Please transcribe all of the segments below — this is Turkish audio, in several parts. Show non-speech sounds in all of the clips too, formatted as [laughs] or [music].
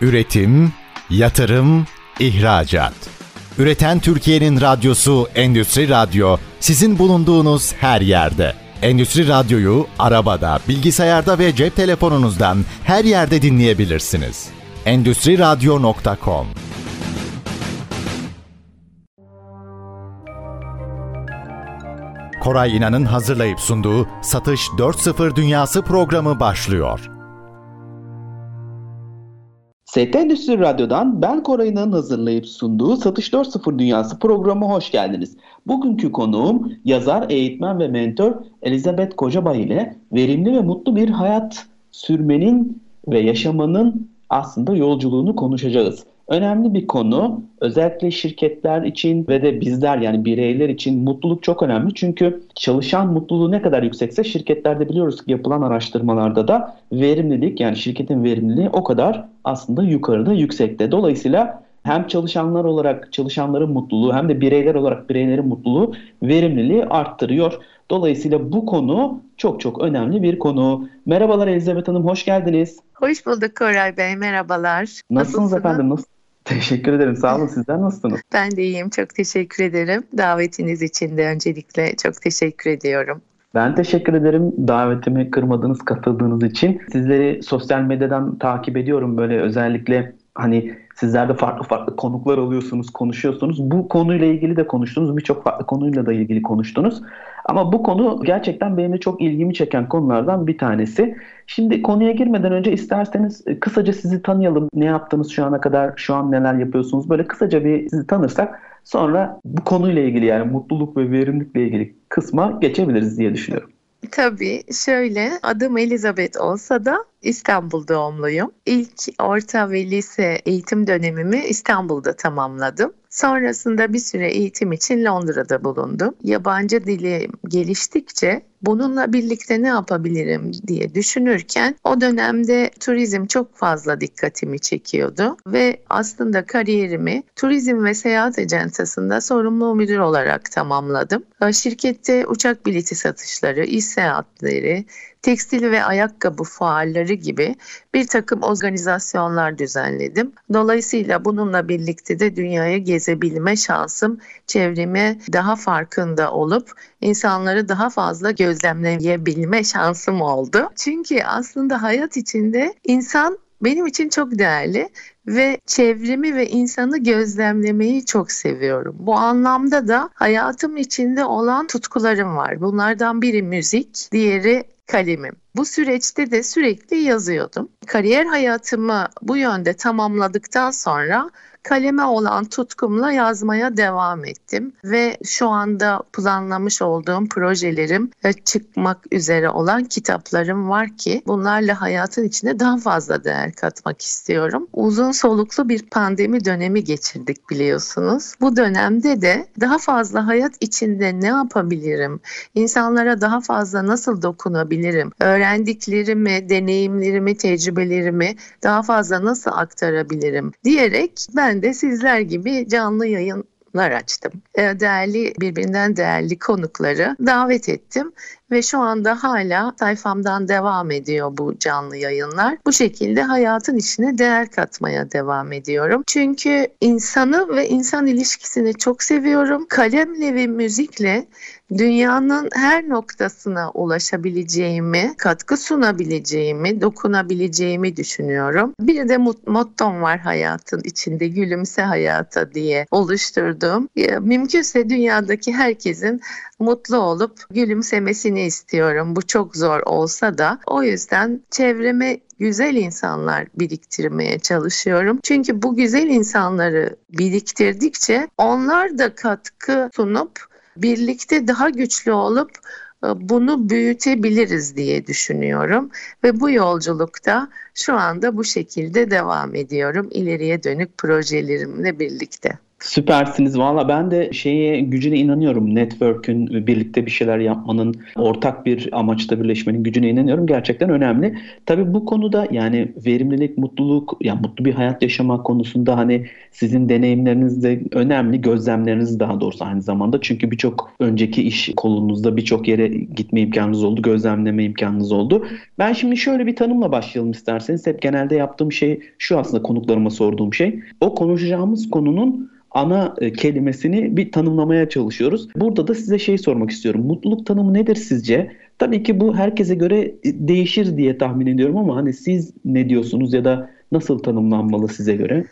Üretim, yatırım, ihracat. Üreten Türkiye'nin radyosu Endüstri Radyo sizin bulunduğunuz her yerde. Endüstri Radyo'yu arabada, bilgisayarda ve cep telefonunuzdan her yerde dinleyebilirsiniz. Endüstri Radyo.com Koray İnan'ın hazırlayıp sunduğu Satış 4.0 Dünyası programı başlıyor. ST Endüstri Radyo'dan ben Koray'ın hazırlayıp sunduğu Satış 4.0 Dünyası programı hoş geldiniz. Bugünkü konuğum yazar, eğitmen ve mentor Elizabeth Kocabay ile verimli ve mutlu bir hayat sürmenin ve yaşamanın aslında yolculuğunu konuşacağız önemli bir konu. Özellikle şirketler için ve de bizler yani bireyler için mutluluk çok önemli. Çünkü çalışan mutluluğu ne kadar yüksekse şirketlerde biliyoruz ki yapılan araştırmalarda da verimlilik yani şirketin verimliliği o kadar aslında yukarıda yüksekte. Dolayısıyla hem çalışanlar olarak çalışanların mutluluğu hem de bireyler olarak bireylerin mutluluğu verimliliği arttırıyor. Dolayısıyla bu konu çok çok önemli bir konu. Merhabalar Elizabeth Hanım, hoş geldiniz. Hoş bulduk Koray Bey, merhabalar. Nasılsınız, Nasılsınız? efendim? Nasıl? Teşekkür ederim. Sağ olun. Sizler nasılsınız? Ben de iyiyim. Çok teşekkür ederim. Davetiniz için de öncelikle çok teşekkür ediyorum. Ben teşekkür ederim davetimi kırmadığınız, katıldığınız için. Sizleri sosyal medyadan takip ediyorum böyle özellikle hani sizler de farklı farklı konuklar alıyorsunuz, konuşuyorsunuz. Bu konuyla ilgili de konuştunuz, birçok farklı konuyla da ilgili konuştunuz. Ama bu konu gerçekten benim de çok ilgimi çeken konulardan bir tanesi. Şimdi konuya girmeden önce isterseniz e, kısaca sizi tanıyalım. Ne yaptınız şu ana kadar, şu an neler yapıyorsunuz? Böyle kısaca bir sizi tanırsak sonra bu konuyla ilgili yani mutluluk ve verimlilikle ilgili kısma geçebiliriz diye düşünüyorum. Tabii şöyle adım Elizabeth olsa da İstanbul doğumluyum. İlk orta ve lise eğitim dönemimi İstanbul'da tamamladım. Sonrasında bir süre eğitim için Londra'da bulundum. Yabancı dili geliştikçe bununla birlikte ne yapabilirim diye düşünürken o dönemde turizm çok fazla dikkatimi çekiyordu ve aslında kariyerimi turizm ve seyahat ajantasında sorumlu müdür olarak tamamladım. Şirkette uçak bileti satışları, iş seyahatleri, tekstil ve ayakkabı fuarları gibi bir takım organizasyonlar düzenledim. Dolayısıyla bununla birlikte de dünyayı gezebilme şansım çevreme daha farkında olup insanları daha fazla gözlemleyebilme şansım oldu. Çünkü aslında hayat içinde insan benim için çok değerli ve çevremi ve insanı gözlemlemeyi çok seviyorum. Bu anlamda da hayatım içinde olan tutkularım var. Bunlardan biri müzik, diğeri kalemim. Bu süreçte de sürekli yazıyordum. Kariyer hayatımı bu yönde tamamladıktan sonra kaleme olan tutkumla yazmaya devam ettim ve şu anda planlamış olduğum projelerim ve çıkmak üzere olan kitaplarım var ki bunlarla hayatın içine daha fazla değer katmak istiyorum. Uzun soluklu bir pandemi dönemi geçirdik biliyorsunuz. Bu dönemde de daha fazla hayat içinde ne yapabilirim? İnsanlara daha fazla nasıl dokunabilirim? Öğrendiklerimi, deneyimlerimi, tecrübelerimi daha fazla nasıl aktarabilirim diyerek ben ben de sizler gibi canlı yayınlar açtım. Ee, değerli birbirinden değerli konukları davet ettim ve şu anda hala sayfamdan devam ediyor bu canlı yayınlar. Bu şekilde hayatın içine değer katmaya devam ediyorum. Çünkü insanı ve insan ilişkisini çok seviyorum. Kalemle ve müzikle dünyanın her noktasına ulaşabileceğimi, katkı sunabileceğimi, dokunabileceğimi düşünüyorum. Bir de mottom var hayatın içinde gülümse hayata diye oluşturduğum. Mümkünse dünyadaki herkesin mutlu olup gülümsemesini istiyorum. Bu çok zor olsa da o yüzden çevreme güzel insanlar biriktirmeye çalışıyorum. Çünkü bu güzel insanları biriktirdikçe onlar da katkı sunup birlikte daha güçlü olup e, bunu büyütebiliriz diye düşünüyorum ve bu yolculukta şu anda bu şekilde devam ediyorum ileriye dönük projelerimle birlikte. Süpersiniz. Valla ben de şeye gücüne inanıyorum. Network'ün birlikte bir şeyler yapmanın, ortak bir amaçta birleşmenin gücüne inanıyorum. Gerçekten önemli. Tabii bu konuda yani verimlilik, mutluluk, yani mutlu bir hayat yaşamak konusunda hani sizin deneyimleriniz de önemli. Gözlemleriniz daha doğrusu aynı zamanda. Çünkü birçok önceki iş kolunuzda birçok yere gitme imkanınız oldu, gözlemleme imkanınız oldu. Ben şimdi şöyle bir tanımla başlayalım isterseniz. Hep genelde yaptığım şey şu aslında konuklarıma sorduğum şey. O konuşacağımız konunun ana e, kelimesini bir tanımlamaya çalışıyoruz. Burada da size şey sormak istiyorum. Mutluluk tanımı nedir sizce? Tabii ki bu herkese göre e, değişir diye tahmin ediyorum ama hani siz ne diyorsunuz ya da nasıl tanımlanmalı size göre?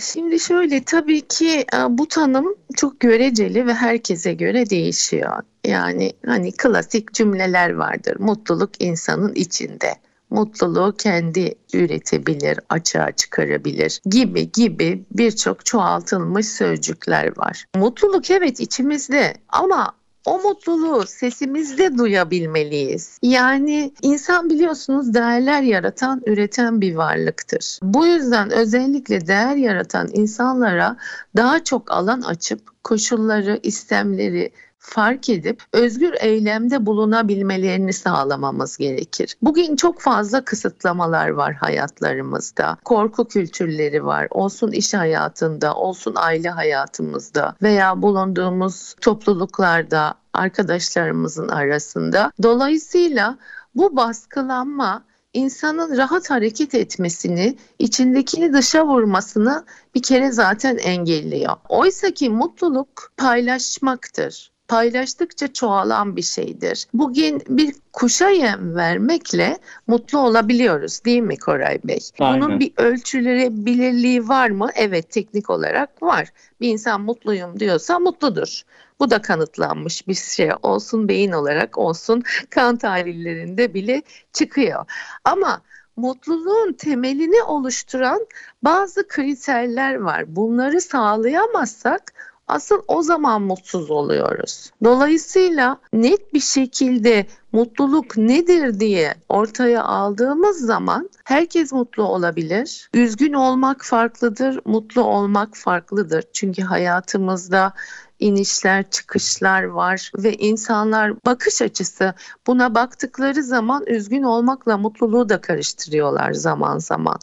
Şimdi şöyle tabii ki e, bu tanım çok göreceli ve herkese göre değişiyor. Yani hani klasik cümleler vardır. Mutluluk insanın içinde mutluluğu kendi üretebilir, açığa çıkarabilir gibi gibi birçok çoğaltılmış sözcükler var. Mutluluk evet içimizde ama o mutluluğu sesimizde duyabilmeliyiz. Yani insan biliyorsunuz değerler yaratan, üreten bir varlıktır. Bu yüzden özellikle değer yaratan insanlara daha çok alan açıp koşulları, istemleri, fark edip özgür eylemde bulunabilmelerini sağlamamız gerekir. Bugün çok fazla kısıtlamalar var hayatlarımızda. Korku kültürleri var. Olsun iş hayatında, olsun aile hayatımızda veya bulunduğumuz topluluklarda, arkadaşlarımızın arasında. Dolayısıyla bu baskılanma insanın rahat hareket etmesini, içindekini dışa vurmasını bir kere zaten engelliyor. Oysa ki mutluluk paylaşmaktır paylaştıkça çoğalan bir şeydir. Bugün bir kuşa yem vermekle mutlu olabiliyoruz değil mi Koray Bey? Aynen. Bunun bir ölçülebilirliği var mı? Evet teknik olarak var. Bir insan mutluyum diyorsa mutludur. Bu da kanıtlanmış bir şey olsun beyin olarak olsun kan tahlillerinde bile çıkıyor. Ama mutluluğun temelini oluşturan bazı kriterler var. Bunları sağlayamazsak asıl o zaman mutsuz oluyoruz. Dolayısıyla net bir şekilde mutluluk nedir diye ortaya aldığımız zaman herkes mutlu olabilir. Üzgün olmak farklıdır, mutlu olmak farklıdır. Çünkü hayatımızda inişler, çıkışlar var ve insanlar bakış açısı buna baktıkları zaman üzgün olmakla mutluluğu da karıştırıyorlar zaman zaman.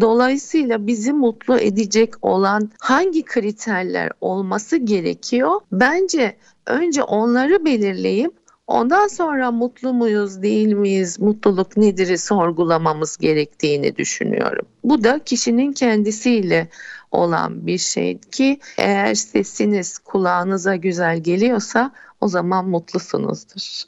Dolayısıyla bizi mutlu edecek olan hangi kriterler olması gerekiyor? Bence önce onları belirleyip Ondan sonra mutlu muyuz, değil miyiz, mutluluk nedir'i sorgulamamız gerektiğini düşünüyorum. Bu da kişinin kendisiyle olan bir şey ki eğer sesiniz kulağınıza güzel geliyorsa o zaman mutlusunuzdur.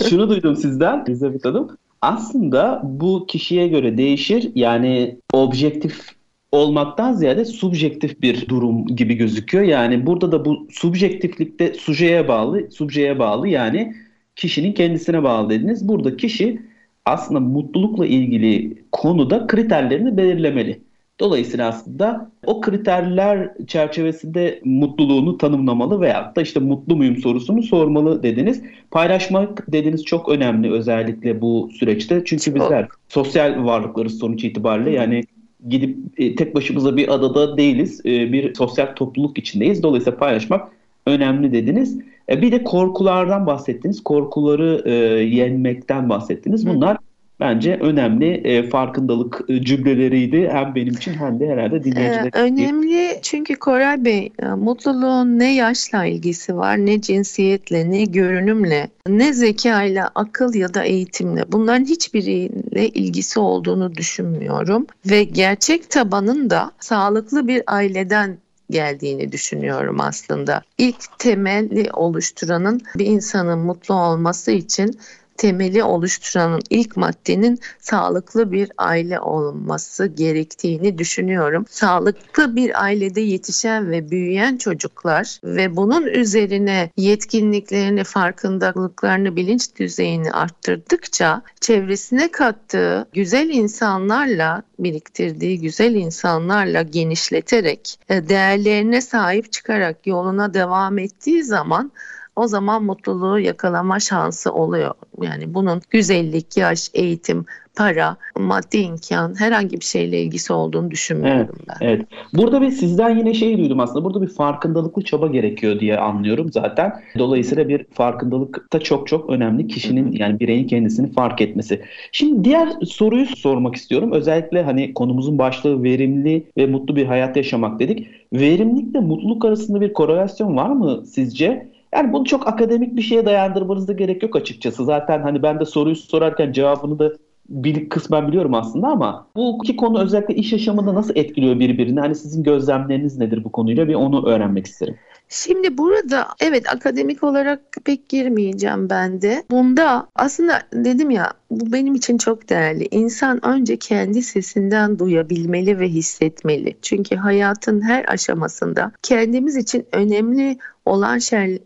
[laughs] Şunu duydum sizden Elizabeth Hanım. Aslında bu kişiye göre değişir. Yani objektif olmaktan ziyade subjektif bir durum gibi gözüküyor. Yani burada da bu subjektiflikte sujeye bağlı, subjeye bağlı yani kişinin kendisine bağlı dediniz. Burada kişi aslında mutlulukla ilgili konuda kriterlerini belirlemeli. Dolayısıyla aslında o kriterler çerçevesinde mutluluğunu tanımlamalı veya da işte mutlu muyum sorusunu sormalı dediniz. Paylaşmak dediniz çok önemli özellikle bu süreçte. Çünkü bizler sosyal varlıklarız sonuç itibariyle. Yani gidip e, tek başımıza bir adada değiliz. E, bir sosyal topluluk içindeyiz. Dolayısıyla paylaşmak önemli dediniz. E, bir de korkulardan bahsettiniz. Korkuları e, yenmekten bahsettiniz. Bunlar bence önemli e, farkındalık e, cümleleriydi. Hem benim için hem de herhalde dinleyiciler ee, Önemli çünkü Koray Bey e, mutluluğun ne yaşla ilgisi var, ne cinsiyetle, ne görünümle, ne zekayla, akıl ya da eğitimle bunların hiçbiriyle ilgisi olduğunu düşünmüyorum. Ve gerçek tabanın da sağlıklı bir aileden geldiğini düşünüyorum aslında. İlk temeli oluşturanın bir insanın mutlu olması için temeli oluşturanın ilk maddenin sağlıklı bir aile olması gerektiğini düşünüyorum. Sağlıklı bir ailede yetişen ve büyüyen çocuklar ve bunun üzerine yetkinliklerini, farkındalıklarını, bilinç düzeyini arttırdıkça çevresine kattığı güzel insanlarla biriktirdiği güzel insanlarla genişleterek e, değerlerine sahip çıkarak yoluna devam ettiği zaman o zaman mutluluğu yakalama şansı oluyor. Yani bunun güzellik, yaş, eğitim, para, maddi imkan herhangi bir şeyle ilgisi olduğunu düşünmüyorum evet, ben. Evet. Burada bir sizden yine şey duydum aslında. Burada bir farkındalıklı çaba gerekiyor diye anlıyorum zaten. Dolayısıyla bir farkındalık da çok çok önemli. Kişinin yani bireyin kendisini fark etmesi. Şimdi diğer soruyu sormak istiyorum. Özellikle hani konumuzun başlığı verimli ve mutlu bir hayat yaşamak dedik. Verimlilikle mutluluk arasında bir korelasyon var mı sizce? Yani bunu çok akademik bir şeye dayandırmanıza gerek yok açıkçası. Zaten hani ben de soruyu sorarken cevabını da bil, kısmen biliyorum aslında ama bu iki konu özellikle iş yaşamında nasıl etkiliyor birbirini? Hani sizin gözlemleriniz nedir bu konuyla bir onu öğrenmek isterim. Şimdi burada evet akademik olarak pek girmeyeceğim ben de. Bunda aslında dedim ya bu benim için çok değerli. İnsan önce kendi sesinden duyabilmeli ve hissetmeli. Çünkü hayatın her aşamasında kendimiz için önemli olan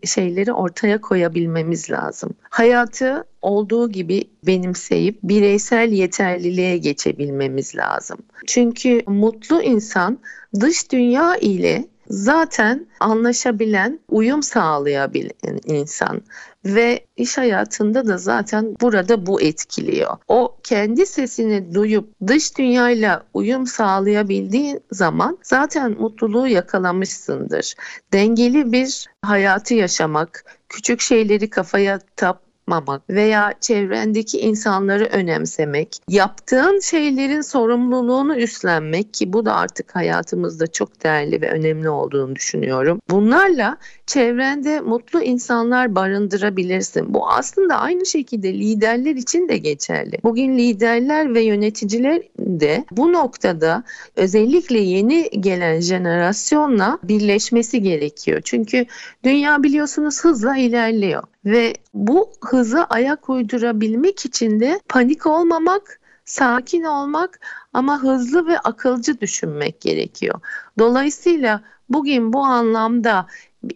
şeyleri ortaya koyabilmemiz lazım. Hayatı olduğu gibi benimseyip bireysel yeterliliğe geçebilmemiz lazım. Çünkü mutlu insan dış dünya ile zaten anlaşabilen, uyum sağlayabilen insan ve iş hayatında da zaten burada bu etkiliyor. O kendi sesini duyup dış dünyayla uyum sağlayabildiğin zaman zaten mutluluğu yakalamışsındır. Dengeli bir hayatı yaşamak, küçük şeyleri kafaya tap yapmamak veya çevrendeki insanları önemsemek, yaptığın şeylerin sorumluluğunu üstlenmek ki bu da artık hayatımızda çok değerli ve önemli olduğunu düşünüyorum. Bunlarla çevrende mutlu insanlar barındırabilirsin. Bu aslında aynı şekilde liderler için de geçerli. Bugün liderler ve yöneticiler de bu noktada özellikle yeni gelen jenerasyonla birleşmesi gerekiyor. Çünkü dünya biliyorsunuz hızla ilerliyor ve bu hıza ayak uydurabilmek için de panik olmamak, sakin olmak ama hızlı ve akılcı düşünmek gerekiyor. Dolayısıyla bugün bu anlamda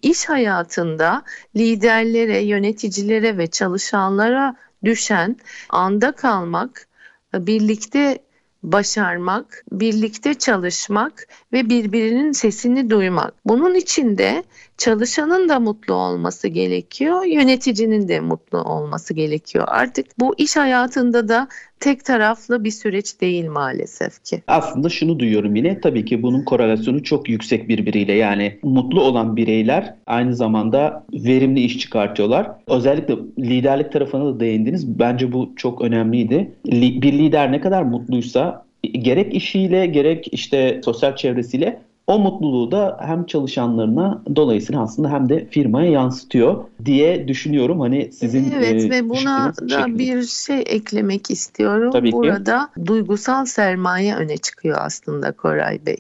iş hayatında liderlere, yöneticilere ve çalışanlara düşen anda kalmak, birlikte başarmak, birlikte çalışmak ve birbirinin sesini duymak. Bunun için de çalışanın da mutlu olması gerekiyor, yöneticinin de mutlu olması gerekiyor. Artık bu iş hayatında da tek taraflı bir süreç değil maalesef ki. Aslında şunu duyuyorum yine tabii ki bunun korelasyonu çok yüksek birbiriyle. Yani mutlu olan bireyler aynı zamanda verimli iş çıkartıyorlar. Özellikle liderlik tarafına da değindiniz. Bence bu çok önemliydi. Bir lider ne kadar mutluysa gerek işiyle gerek işte sosyal çevresiyle o mutluluğu da hem çalışanlarına dolayısıyla aslında hem de firmaya yansıtıyor diye düşünüyorum. Hani sizin Evet e, ve buna da şekilde. bir şey eklemek istiyorum. Tabii Burada ki. duygusal sermaye öne çıkıyor aslında Koray Bey.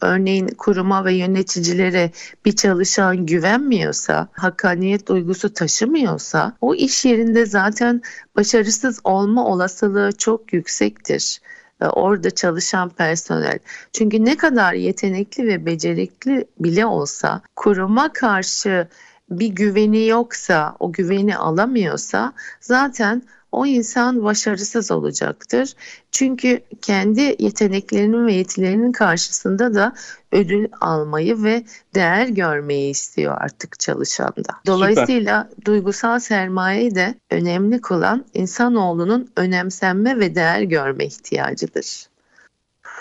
Örneğin kuruma ve yöneticilere bir çalışan güvenmiyorsa, hakkaniyet duygusu taşımıyorsa o iş yerinde zaten başarısız olma olasılığı çok yüksektir orada çalışan personel. Çünkü ne kadar yetenekli ve becerikli bile olsa kuruma karşı bir güveni yoksa, o güveni alamıyorsa zaten o insan başarısız olacaktır. Çünkü kendi yeteneklerinin ve yetilerinin karşısında da ödül almayı ve değer görmeyi istiyor artık çalışanda. Dolayısıyla Süper. duygusal sermayeyi de önemli kılan insanoğlunun önemsenme ve değer görme ihtiyacıdır.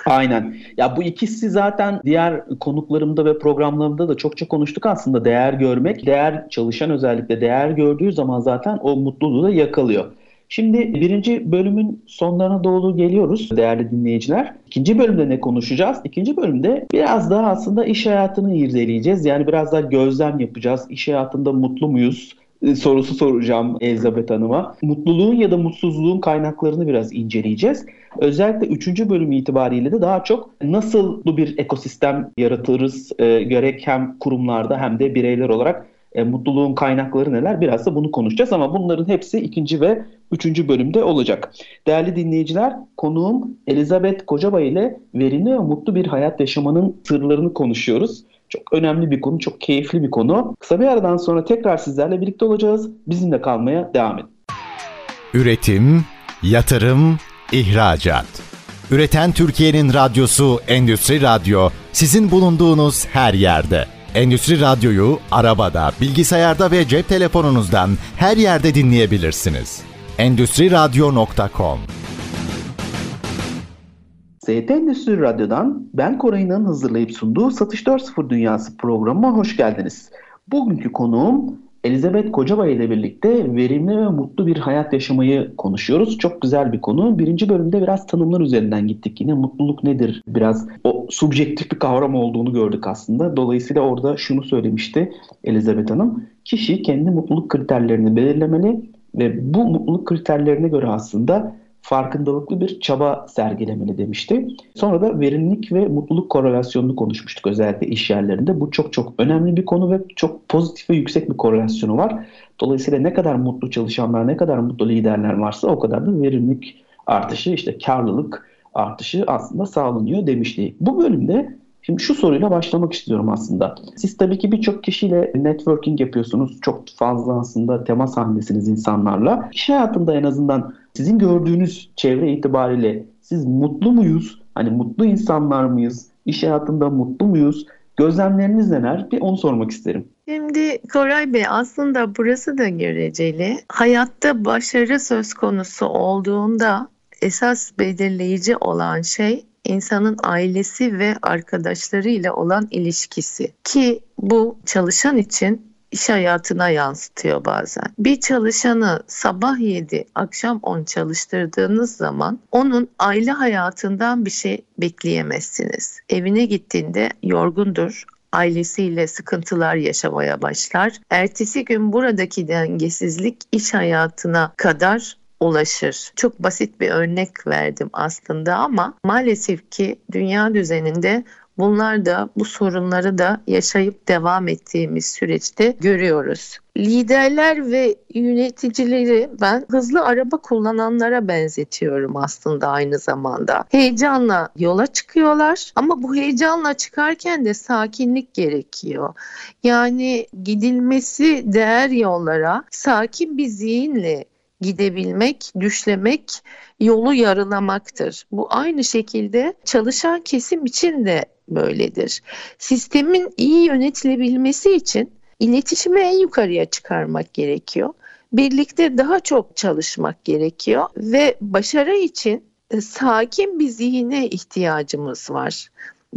Aynen. Ya bu ikisi zaten diğer konuklarımda ve programlarımda da çokça konuştuk aslında değer görmek. Değer çalışan özellikle değer gördüğü zaman zaten o mutluluğu da yakalıyor. Şimdi birinci bölümün sonlarına doğru geliyoruz değerli dinleyiciler. İkinci bölümde ne konuşacağız? İkinci bölümde biraz daha aslında iş hayatını irdeleyeceğiz. Yani biraz daha gözlem yapacağız. İş hayatında mutlu muyuz? E, sorusu soracağım Elizabeth Hanım'a. Mutluluğun ya da mutsuzluğun kaynaklarını biraz inceleyeceğiz. Özellikle üçüncü bölüm itibariyle de daha çok nasıl bir ekosistem yaratırız e, gerek hem kurumlarda hem de bireyler olarak e, mutluluğun kaynakları neler biraz da bunu konuşacağız ama bunların hepsi ikinci ve üçüncü bölümde olacak. Değerli dinleyiciler konuğum Elizabeth Kocabay ile verimli ve mutlu bir hayat yaşamanın sırlarını konuşuyoruz. Çok önemli bir konu, çok keyifli bir konu. Kısa bir aradan sonra tekrar sizlerle birlikte olacağız. Bizimle kalmaya devam edin. Üretim, yatırım, ihracat. Üreten Türkiye'nin radyosu Endüstri Radyo sizin bulunduğunuz her yerde. Endüstri Radyo'yu arabada, bilgisayarda ve cep telefonunuzdan her yerde dinleyebilirsiniz. Endüstriradyo.com ST Endüstri Radyo'dan ben Koray'ın hazırlayıp sunduğu Satış 4.0 Dünyası programına hoş geldiniz. Bugünkü konuğum Elizabeth Kocabay ile birlikte verimli ve mutlu bir hayat yaşamayı konuşuyoruz. Çok güzel bir konu. Birinci bölümde biraz tanımlar üzerinden gittik. Yine mutluluk nedir? Biraz o subjektif bir kavram olduğunu gördük aslında. Dolayısıyla orada şunu söylemişti Elizabeth Hanım. Kişi kendi mutluluk kriterlerini belirlemeli ve bu mutluluk kriterlerine göre aslında farkındalıklı bir çaba sergilemeli demişti. Sonra da verimlilik ve mutluluk korelasyonunu konuşmuştuk özellikle iş yerlerinde. Bu çok çok önemli bir konu ve çok pozitif ve yüksek bir korelasyonu var. Dolayısıyla ne kadar mutlu çalışanlar, ne kadar mutlu liderler varsa o kadar da verimlilik artışı, işte karlılık artışı aslında sağlanıyor demiştik. Bu bölümde Şimdi şu soruyla başlamak istiyorum aslında. Siz tabii ki birçok kişiyle networking yapıyorsunuz. Çok fazla aslında temas halindesiniz insanlarla. İş hayatında en azından sizin gördüğünüz çevre itibariyle siz mutlu muyuz? Hani mutlu insanlar mıyız? İş hayatında mutlu muyuz? Gözlemleriniz neler? Bir onu sormak isterim. Şimdi Koray Bey aslında burası da göreceli. Hayatta başarı söz konusu olduğunda esas belirleyici olan şey insanın ailesi ve arkadaşlarıyla olan ilişkisi ki bu çalışan için iş hayatına yansıtıyor bazen. Bir çalışanı sabah 7, akşam 10 çalıştırdığınız zaman onun aile hayatından bir şey bekleyemezsiniz. Evine gittiğinde yorgundur, ailesiyle sıkıntılar yaşamaya başlar. Ertesi gün buradaki dengesizlik iş hayatına kadar ulaşır. Çok basit bir örnek verdim aslında ama maalesef ki dünya düzeninde Bunlar da bu sorunları da yaşayıp devam ettiğimiz süreçte görüyoruz. Liderler ve yöneticileri ben hızlı araba kullananlara benzetiyorum aslında aynı zamanda. Heyecanla yola çıkıyorlar ama bu heyecanla çıkarken de sakinlik gerekiyor. Yani gidilmesi değer yollara sakin bir zihinle gidebilmek, düşlemek yolu yarılamaktır. Bu aynı şekilde çalışan kesim için de böyledir. Sistemin iyi yönetilebilmesi için iletişimi en yukarıya çıkarmak gerekiyor. Birlikte daha çok çalışmak gerekiyor ve başarı için e, sakin bir zihine ihtiyacımız var.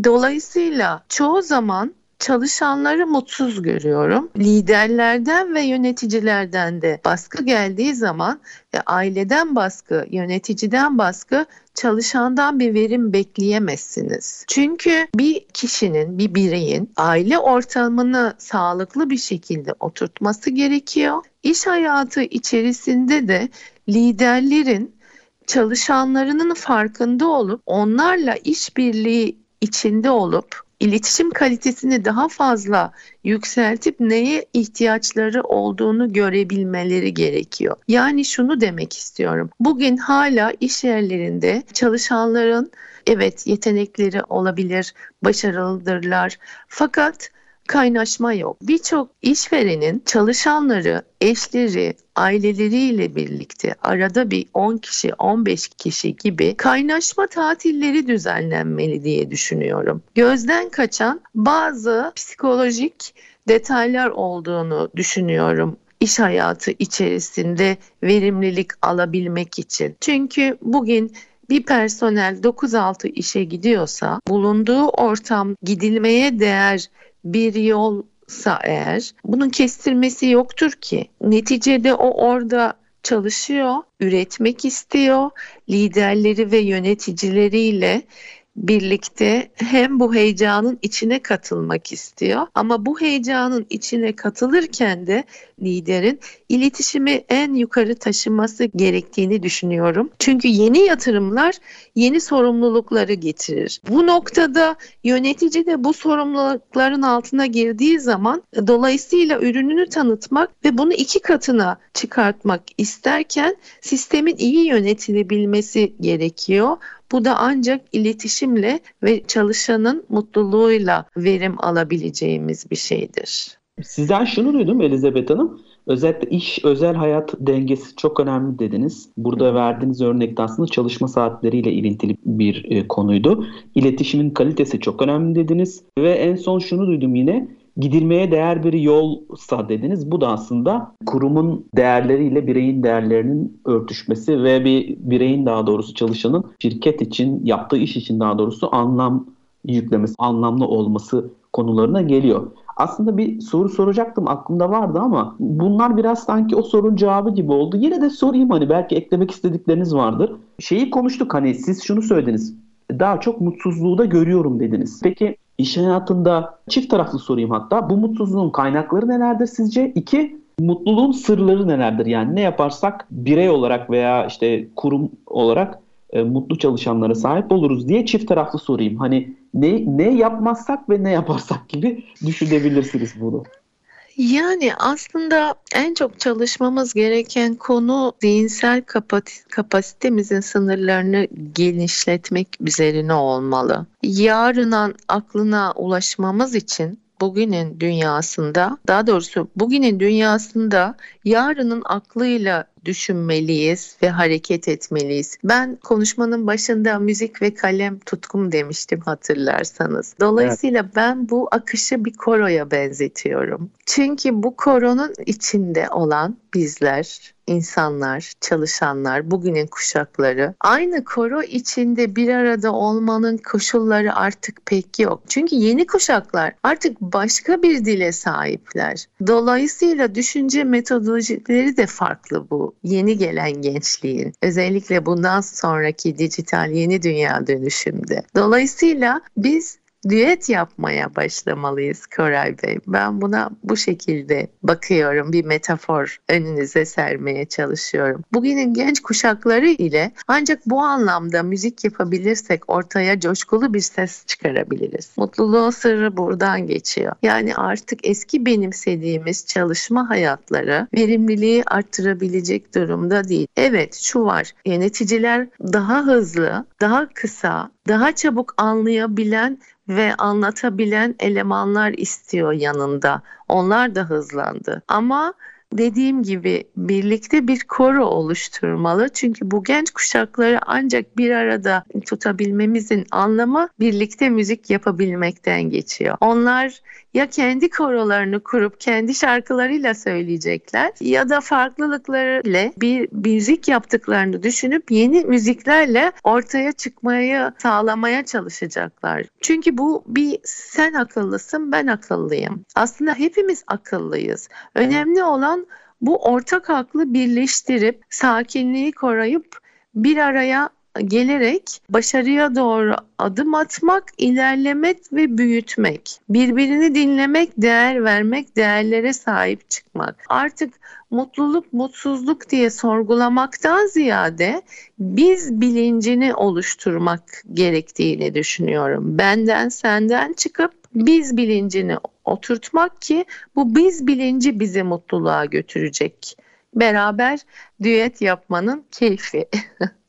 Dolayısıyla çoğu zaman çalışanları mutsuz görüyorum. Liderlerden ve yöneticilerden de baskı geldiği zaman ve aileden baskı, yöneticiden baskı çalışandan bir verim bekleyemezsiniz. Çünkü bir kişinin, bir bireyin aile ortamını sağlıklı bir şekilde oturtması gerekiyor. İş hayatı içerisinde de liderlerin çalışanlarının farkında olup onlarla işbirliği içinde olup iletişim kalitesini daha fazla yükseltip neye ihtiyaçları olduğunu görebilmeleri gerekiyor. Yani şunu demek istiyorum. Bugün hala iş yerlerinde çalışanların evet yetenekleri olabilir, başarılıdırlar. Fakat kaynaşma yok. Birçok işverenin çalışanları, eşleri, aileleriyle birlikte arada bir 10 kişi, 15 kişi gibi kaynaşma tatilleri düzenlenmeli diye düşünüyorum. Gözden kaçan bazı psikolojik detaylar olduğunu düşünüyorum iş hayatı içerisinde verimlilik alabilmek için. Çünkü bugün bir personel 9-6 işe gidiyorsa bulunduğu ortam gidilmeye değer bir yolsa eğer bunun kestirmesi yoktur ki. Neticede o orada çalışıyor, üretmek istiyor, liderleri ve yöneticileriyle birlikte hem bu heyecanın içine katılmak istiyor ama bu heyecanın içine katılırken de liderin iletişimi en yukarı taşıması gerektiğini düşünüyorum. Çünkü yeni yatırımlar yeni sorumlulukları getirir. Bu noktada yönetici de bu sorumlulukların altına girdiği zaman dolayısıyla ürününü tanıtmak ve bunu iki katına çıkartmak isterken sistemin iyi yönetilebilmesi gerekiyor. Bu da ancak iletişimle ve çalışanın mutluluğuyla verim alabileceğimiz bir şeydir. Sizden şunu duydum Elizabeth Hanım. Özellikle iş özel hayat dengesi çok önemli dediniz. Burada verdiğiniz örnekte aslında çalışma saatleriyle ilintili bir e, konuydu. İletişimin kalitesi çok önemli dediniz. Ve en son şunu duydum yine. Gidilmeye değer bir yolsa dediniz. Bu da aslında kurumun değerleriyle bireyin değerlerinin örtüşmesi ve bir bireyin daha doğrusu çalışanın şirket için yaptığı iş için daha doğrusu anlam yüklemesi, anlamlı olması konularına geliyor. Aslında bir soru soracaktım aklımda vardı ama bunlar biraz sanki o sorunun cevabı gibi oldu. Yine de sorayım hani belki eklemek istedikleriniz vardır. Şeyi konuştuk hani siz şunu söylediniz. Daha çok mutsuzluğu da görüyorum dediniz. Peki iş hayatında çift taraflı sorayım hatta. Bu mutsuzluğun kaynakları nelerdir sizce? İki, mutluluğun sırları nelerdir? Yani ne yaparsak birey olarak veya işte kurum olarak e, mutlu çalışanlara sahip oluruz diye çift taraflı sorayım. Hani ne ne yapmazsak ve ne yaparsak gibi düşünebilirsiniz bunu. Yani aslında en çok çalışmamız gereken konu zihinsel kapasitemizin sınırlarını genişletmek üzerine olmalı. Yarının aklına ulaşmamız için bugünün dünyasında, daha doğrusu bugünün dünyasında yarının aklıyla düşünmeliyiz ve hareket etmeliyiz. Ben konuşmanın başında müzik ve kalem tutkum demiştim hatırlarsanız. Dolayısıyla evet. ben bu akışı bir koroya benzetiyorum. Çünkü bu koronun içinde olan bizler, insanlar, çalışanlar, bugünün kuşakları aynı koro içinde bir arada olmanın koşulları artık pek yok. Çünkü yeni kuşaklar artık başka bir dile sahipler. Dolayısıyla düşünce metodolojileri de farklı bu yeni gelen gençliğin. Özellikle bundan sonraki dijital yeni dünya dönüşümde. Dolayısıyla biz düet yapmaya başlamalıyız Koray Bey. Ben buna bu şekilde bakıyorum. Bir metafor önünüze sermeye çalışıyorum. Bugünün genç kuşakları ile ancak bu anlamda müzik yapabilirsek ortaya coşkulu bir ses çıkarabiliriz. Mutluluğun sırrı buradan geçiyor. Yani artık eski benimsediğimiz çalışma hayatları verimliliği arttırabilecek durumda değil. Evet şu var. Yöneticiler daha hızlı, daha kısa, daha çabuk anlayabilen ve anlatabilen elemanlar istiyor yanında. Onlar da hızlandı. Ama dediğim gibi birlikte bir koro oluşturmalı. Çünkü bu genç kuşakları ancak bir arada tutabilmemizin anlamı birlikte müzik yapabilmekten geçiyor. Onlar ya kendi korolarını kurup kendi şarkılarıyla söyleyecekler ya da farklılıklarıyla bir müzik yaptıklarını düşünüp yeni müziklerle ortaya çıkmayı sağlamaya çalışacaklar. Çünkü bu bir sen akıllısın ben akıllıyım. Aslında hepimiz akıllıyız. Önemli olan bu ortak aklı birleştirip sakinliği koruyup bir araya gelerek başarıya doğru adım atmak, ilerlemek ve büyütmek. Birbirini dinlemek, değer vermek, değerlere sahip çıkmak. Artık mutluluk, mutsuzluk diye sorgulamaktan ziyade biz bilincini oluşturmak gerektiğini düşünüyorum. Benden, senden çıkıp biz bilincini oturtmak ki bu biz bilinci bizi mutluluğa götürecek. Beraber düet yapmanın keyfi. [laughs]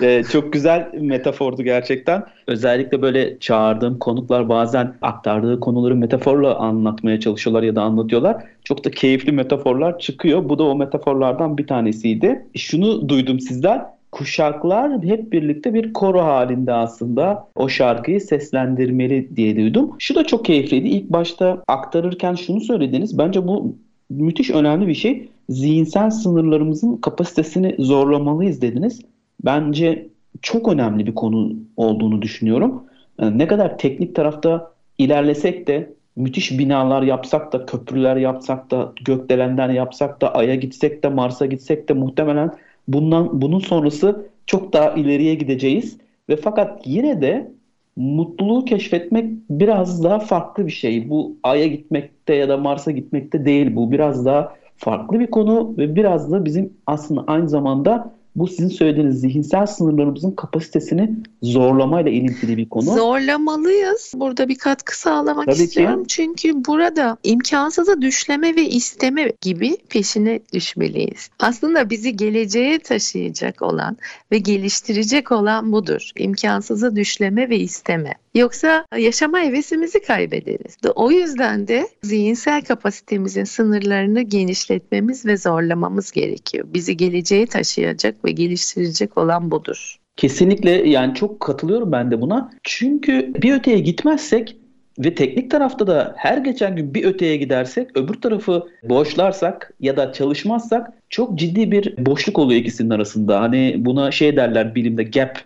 Ee, çok güzel metafordu gerçekten. Özellikle böyle çağırdığım konuklar bazen aktardığı konuları metaforla anlatmaya çalışıyorlar ya da anlatıyorlar. Çok da keyifli metaforlar çıkıyor. Bu da o metaforlardan bir tanesiydi. Şunu duydum sizden. Kuşaklar hep birlikte bir koro halinde aslında o şarkıyı seslendirmeli diye duydum. Şu da çok keyifliydi. İlk başta aktarırken şunu söylediniz. Bence bu müthiş önemli bir şey. Zihinsel sınırlarımızın kapasitesini zorlamalıyız dediniz bence çok önemli bir konu olduğunu düşünüyorum. Ne kadar teknik tarafta ilerlesek de müthiş binalar yapsak da köprüler yapsak da gökdelenler yapsak da Ay'a gitsek de Mars'a gitsek de muhtemelen bundan bunun sonrası çok daha ileriye gideceğiz ve fakat yine de mutluluğu keşfetmek biraz daha farklı bir şey. Bu Ay'a gitmekte ya da Mars'a gitmekte değil bu. Biraz daha farklı bir konu ve biraz da bizim aslında aynı zamanda bu sizin söylediğiniz zihinsel sınırlarımızın kapasitesini zorlamayla ilintili bir konu. Zorlamalıyız. Burada bir katkı sağlamak Tabii istiyorum. Ki. Çünkü burada imkansıza düşleme ve isteme gibi peşine düşmeliyiz. Aslında bizi geleceğe taşıyacak olan ve geliştirecek olan budur. İmkansıza düşleme ve isteme. Yoksa yaşama hevesimizi kaybederiz. O yüzden de zihinsel kapasitemizin sınırlarını genişletmemiz ve zorlamamız gerekiyor. Bizi geleceğe taşıyacak ve geliştirecek olan budur. Kesinlikle yani çok katılıyorum ben de buna. Çünkü bir öteye gitmezsek Ve teknik tarafta da her geçen gün bir öteye gidersek, öbür tarafı boşlarsak ya da çalışmazsak çok ciddi bir boşluk oluyor ikisinin arasında. Hani buna şey derler bilimde gap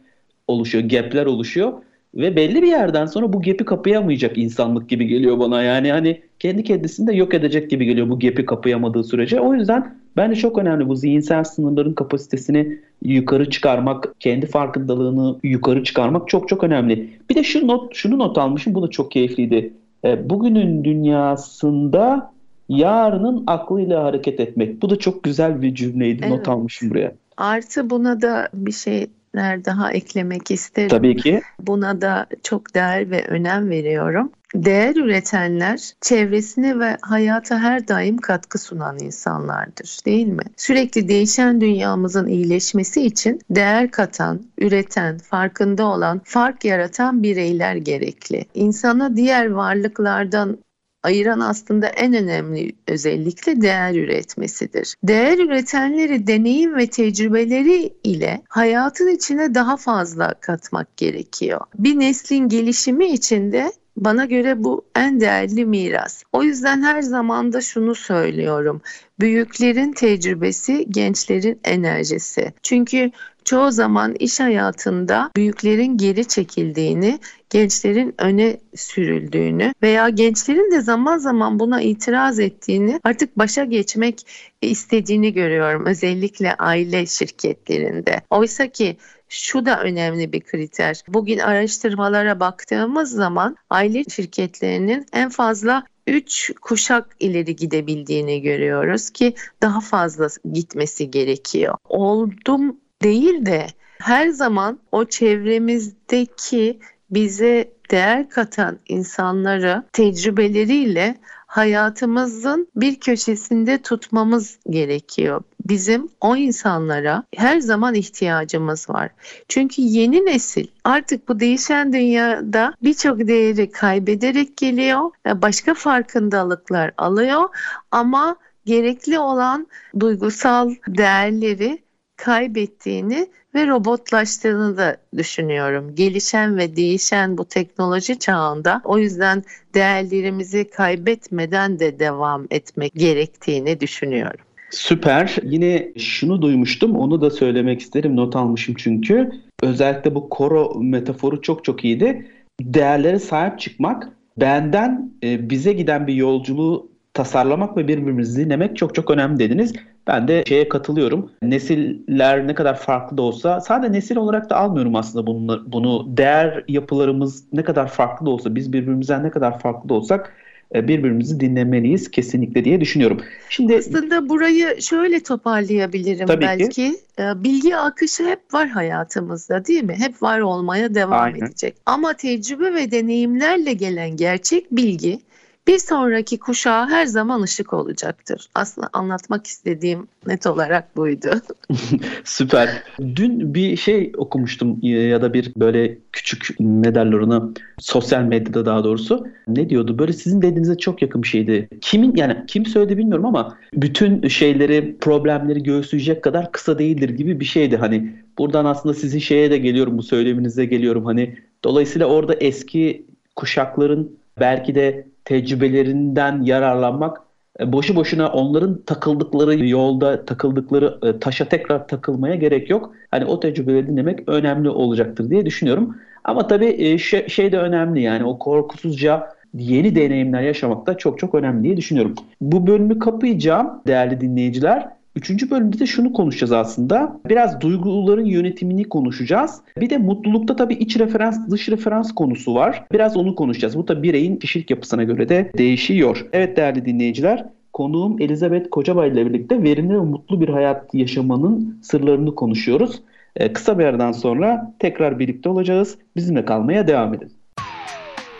oluşuyor, gapler oluşuyor. Ve belli bir yerden sonra bu gap'i kapayamayacak insanlık gibi geliyor bana. Yani hani kendi kendisini de yok edecek gibi geliyor bu gap'i kapayamadığı sürece. O yüzden bence çok önemli bu zihinsel sınırların kapasitesini yukarı çıkarmak, kendi farkındalığını yukarı çıkarmak çok çok önemli. Bir de şu not, şunu not almışım, bu da çok keyifliydi. E, bugünün dünyasında yarının aklıyla hareket etmek. Bu da çok güzel bir cümleydi. Evet. Not almışım buraya. Artı buna da bir şey daha eklemek isterim. Tabii ki. Buna da çok değer ve önem veriyorum. Değer üretenler çevresine ve hayata her daim katkı sunan insanlardır değil mi? Sürekli değişen dünyamızın iyileşmesi için değer katan, üreten, farkında olan, fark yaratan bireyler gerekli. İnsana diğer varlıklardan ayıran aslında en önemli özellikle değer üretmesidir. Değer üretenleri deneyim ve tecrübeleri ile hayatın içine daha fazla katmak gerekiyor. Bir neslin gelişimi içinde bana göre bu en değerli miras. O yüzden her zaman da şunu söylüyorum. Büyüklerin tecrübesi, gençlerin enerjisi. Çünkü çoğu zaman iş hayatında büyüklerin geri çekildiğini, gençlerin öne sürüldüğünü veya gençlerin de zaman zaman buna itiraz ettiğini, artık başa geçmek istediğini görüyorum özellikle aile şirketlerinde. Oysa ki şu da önemli bir kriter. Bugün araştırmalara baktığımız zaman aile şirketlerinin en fazla 3 kuşak ileri gidebildiğini görüyoruz ki daha fazla gitmesi gerekiyor. Oldum değil de her zaman o çevremizdeki bize değer katan insanları tecrübeleriyle hayatımızın bir köşesinde tutmamız gerekiyor. Bizim o insanlara her zaman ihtiyacımız var. Çünkü yeni nesil artık bu değişen dünyada birçok değeri kaybederek geliyor. Başka farkındalıklar alıyor ama gerekli olan duygusal değerleri kaybettiğini ve robotlaştığını da düşünüyorum. Gelişen ve değişen bu teknoloji çağında o yüzden değerlerimizi kaybetmeden de devam etmek gerektiğini düşünüyorum. Süper. Yine şunu duymuştum. Onu da söylemek isterim. Not almışım çünkü. Özellikle bu koro metaforu çok çok iyiydi. Değerlere sahip çıkmak benden e, bize giden bir yolculuğu tasarlamak ve birbirimizi dinlemek çok çok önemli dediniz. Ben de şeye katılıyorum. Nesiller ne kadar farklı da olsa sadece nesil olarak da almıyorum aslında bunu, bunu. Değer yapılarımız ne kadar farklı da olsa biz birbirimizden ne kadar farklı da olsak e, birbirimizi dinlemeliyiz kesinlikle diye düşünüyorum. Şimdi aslında burayı şöyle toparlayabilirim tabii belki. Ki. E, bilgi akışı hep var hayatımızda değil mi? Hep var olmaya devam Aynen. edecek. Ama tecrübe ve deneyimlerle gelen gerçek bilgi bir sonraki kuşağa her zaman ışık olacaktır. Aslında anlatmak istediğim net olarak buydu. [laughs] Süper. Dün bir şey okumuştum ya da bir böyle küçük ne derler ona sosyal medyada daha doğrusu. Ne diyordu? Böyle sizin dediğinize çok yakın bir şeydi. Kimin yani kim söyledi bilmiyorum ama bütün şeyleri problemleri göğüsleyecek kadar kısa değildir gibi bir şeydi. Hani buradan aslında sizin şeye de geliyorum bu söyleminize geliyorum. Hani dolayısıyla orada eski kuşakların belki de tecrübelerinden yararlanmak e, boşu boşuna onların takıldıkları yolda takıldıkları e, taşa tekrar takılmaya gerek yok. Hani o tecrübeleri dinlemek önemli olacaktır diye düşünüyorum. Ama tabii şey, şey de önemli yani o korkusuzca yeni deneyimler yaşamak da çok çok önemli diye düşünüyorum. Bu bölümü kapayacağım değerli dinleyiciler. Üçüncü bölümde de şunu konuşacağız aslında. Biraz duyguların yönetimini konuşacağız. Bir de mutlulukta tabii iç referans, dış referans konusu var. Biraz onu konuşacağız. Bu da bireyin kişilik yapısına göre de değişiyor. Evet değerli dinleyiciler, konuğum Elizabeth Kocabay ile birlikte verimli ve mutlu bir hayat yaşamanın sırlarını konuşuyoruz. Ee, kısa bir aradan sonra tekrar birlikte olacağız. Bizimle kalmaya devam edin.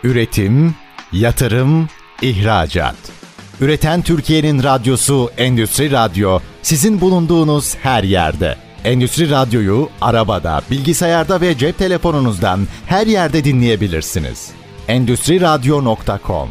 Üretim, yatırım, ihracat. Üreten Türkiye'nin radyosu Endüstri Radyo sizin bulunduğunuz her yerde. Endüstri Radyo'yu arabada, bilgisayarda ve cep telefonunuzdan her yerde dinleyebilirsiniz. Endüstri Radyo.com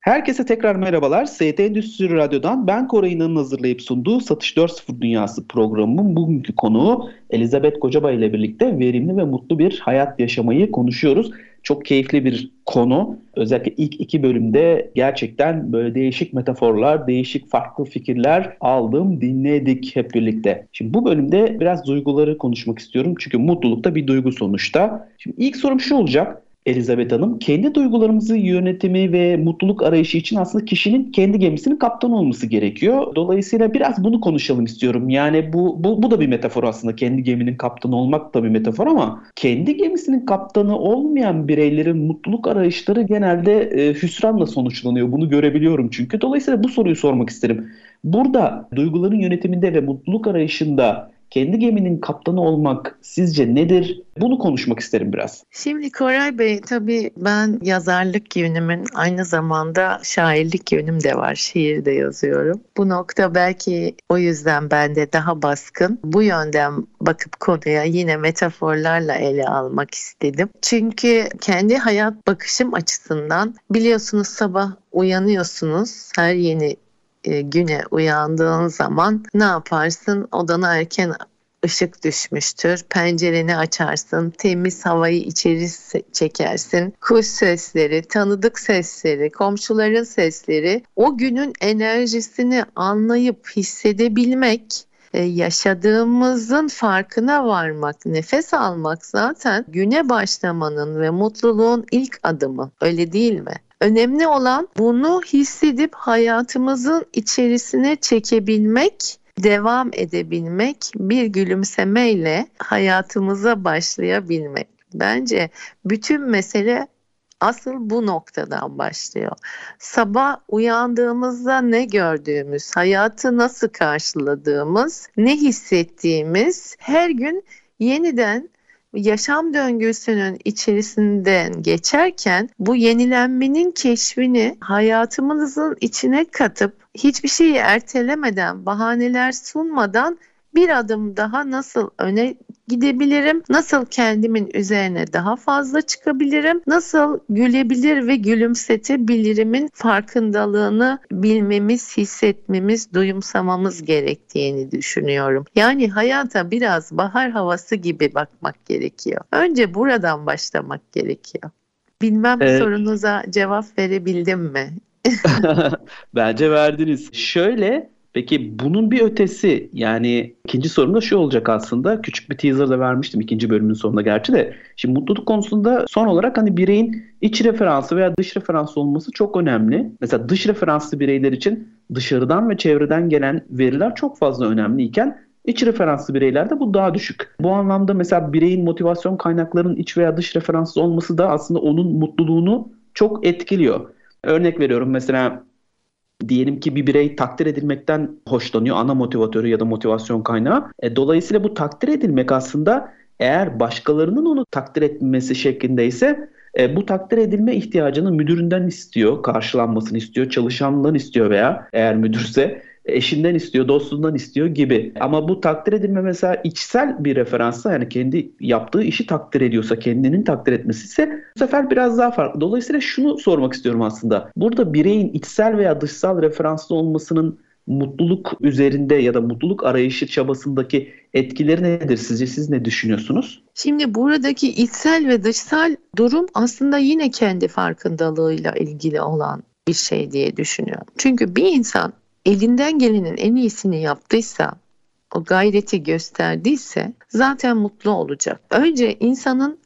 Herkese tekrar merhabalar. ST Endüstri Radyo'dan ben Koray İnan'ın hazırlayıp sunduğu Satış 4.0 Dünyası programının bugünkü konuğu Elizabeth Kocabay ile birlikte verimli ve mutlu bir hayat yaşamayı konuşuyoruz. Çok keyifli bir konu. Özellikle ilk iki bölümde gerçekten böyle değişik metaforlar, değişik farklı fikirler aldım, dinledik hep birlikte. Şimdi bu bölümde biraz duyguları konuşmak istiyorum. Çünkü mutluluk da bir duygu sonuçta. Şimdi ilk sorum şu olacak. Elizabeth Hanım. Kendi duygularımızı yönetimi ve mutluluk arayışı için aslında kişinin kendi gemisinin kaptan olması gerekiyor. Dolayısıyla biraz bunu konuşalım istiyorum. Yani bu, bu, bu da bir metafor aslında. Kendi geminin kaptanı olmak da bir metafor ama kendi gemisinin kaptanı olmayan bireylerin mutluluk arayışları genelde e, hüsranla sonuçlanıyor. Bunu görebiliyorum çünkü. Dolayısıyla bu soruyu sormak isterim. Burada duyguların yönetiminde ve mutluluk arayışında kendi geminin kaptanı olmak sizce nedir? Bunu konuşmak isterim biraz. Şimdi Koray Bey tabii ben yazarlık yönümün aynı zamanda şairlik yönüm de var. Şiir de yazıyorum. Bu nokta belki o yüzden bende daha baskın. Bu yönden bakıp konuya yine metaforlarla ele almak istedim. Çünkü kendi hayat bakışım açısından biliyorsunuz sabah uyanıyorsunuz. Her yeni güne uyandığın zaman ne yaparsın? Odana erken ışık düşmüştür. Pencereni açarsın, temiz havayı içeri çekersin. Kuş sesleri, tanıdık sesleri, komşuların sesleri, o günün enerjisini anlayıp hissedebilmek e, yaşadığımızın farkına varmak, nefes almak zaten güne başlamanın ve mutluluğun ilk adımı. Öyle değil mi? Önemli olan bunu hissedip hayatımızın içerisine çekebilmek, devam edebilmek, bir gülümsemeyle hayatımıza başlayabilmek. Bence bütün mesele asıl bu noktadan başlıyor. Sabah uyandığımızda ne gördüğümüz, hayatı nasıl karşıladığımız, ne hissettiğimiz her gün yeniden yaşam döngüsünün içerisinden geçerken bu yenilenmenin keşfini hayatımızın içine katıp hiçbir şeyi ertelemeden, bahaneler sunmadan bir adım daha nasıl öne gidebilirim? Nasıl kendimin üzerine daha fazla çıkabilirim? Nasıl gülebilir ve gülümsetebilirimin farkındalığını bilmemiz, hissetmemiz, duyumsamamız gerektiğini düşünüyorum. Yani hayata biraz bahar havası gibi bakmak gerekiyor. Önce buradan başlamak gerekiyor. Bilmem evet. sorunuza cevap verebildim mi? [laughs] Bence verdiniz. Şöyle Peki bunun bir ötesi yani ikinci sorum da şu olacak aslında. Küçük bir teaser da vermiştim ikinci bölümün sonunda gerçi de. Şimdi mutluluk konusunda son olarak hani bireyin iç referansı veya dış referansı olması çok önemli. Mesela dış referanslı bireyler için dışarıdan ve çevreden gelen veriler çok fazla önemli iken iç referanslı bireylerde bu daha düşük. Bu anlamda mesela bireyin motivasyon kaynaklarının iç veya dış referanslı olması da aslında onun mutluluğunu çok etkiliyor. Örnek veriyorum mesela diyelim ki bir birey takdir edilmekten hoşlanıyor ana motivatörü ya da motivasyon kaynağı. E, dolayısıyla bu takdir edilmek aslında eğer başkalarının onu takdir etmesi şeklindeyse e, bu takdir edilme ihtiyacını müdüründen istiyor, karşılanmasını istiyor, çalışanından istiyor veya eğer müdürse eşinden istiyor, dostundan istiyor gibi. Ama bu takdir edilme mesela içsel bir referansa yani kendi yaptığı işi takdir ediyorsa, kendinin takdir etmesi ise bu sefer biraz daha farklı. Dolayısıyla şunu sormak istiyorum aslında. Burada bireyin içsel veya dışsal referanslı olmasının mutluluk üzerinde ya da mutluluk arayışı çabasındaki etkileri nedir sizce? Siz ne düşünüyorsunuz? Şimdi buradaki içsel ve dışsal durum aslında yine kendi farkındalığıyla ilgili olan bir şey diye düşünüyorum. Çünkü bir insan elinden gelenin en iyisini yaptıysa, o gayreti gösterdiyse zaten mutlu olacak. Önce insanın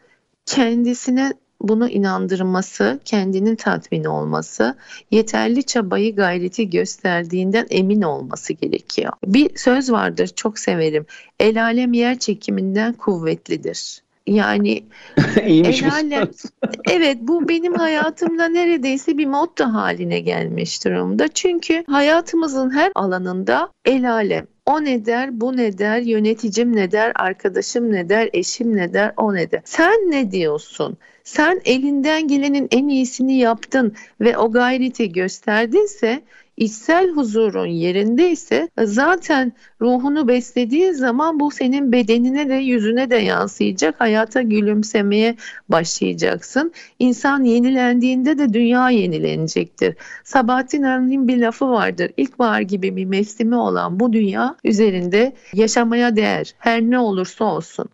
kendisine bunu inandırması, kendinin tatmin olması, yeterli çabayı gayreti gösterdiğinden emin olması gerekiyor. Bir söz vardır çok severim. El alem yer çekiminden kuvvetlidir. Yani [laughs] İyiymiş el alem, [laughs] evet bu benim hayatımda neredeyse bir motto haline gelmiş durumda. Çünkü hayatımızın her alanında el alem o ne der, bu ne der, yöneticim ne der, arkadaşım ne der, eşim ne der, o ne der. Sen ne diyorsun? Sen elinden gelenin en iyisini yaptın ve o gayreti gösterdinse içsel huzurun yerindeyse zaten ruhunu beslediği zaman bu senin bedenine de yüzüne de yansıyacak. Hayata gülümsemeye başlayacaksın. İnsan yenilendiğinde de dünya yenilenecektir. Sabahattin Ali'nin bir lafı vardır. İlkbahar gibi bir mevsimi olan bu dünya üzerinde yaşamaya değer. Her ne olursa olsun.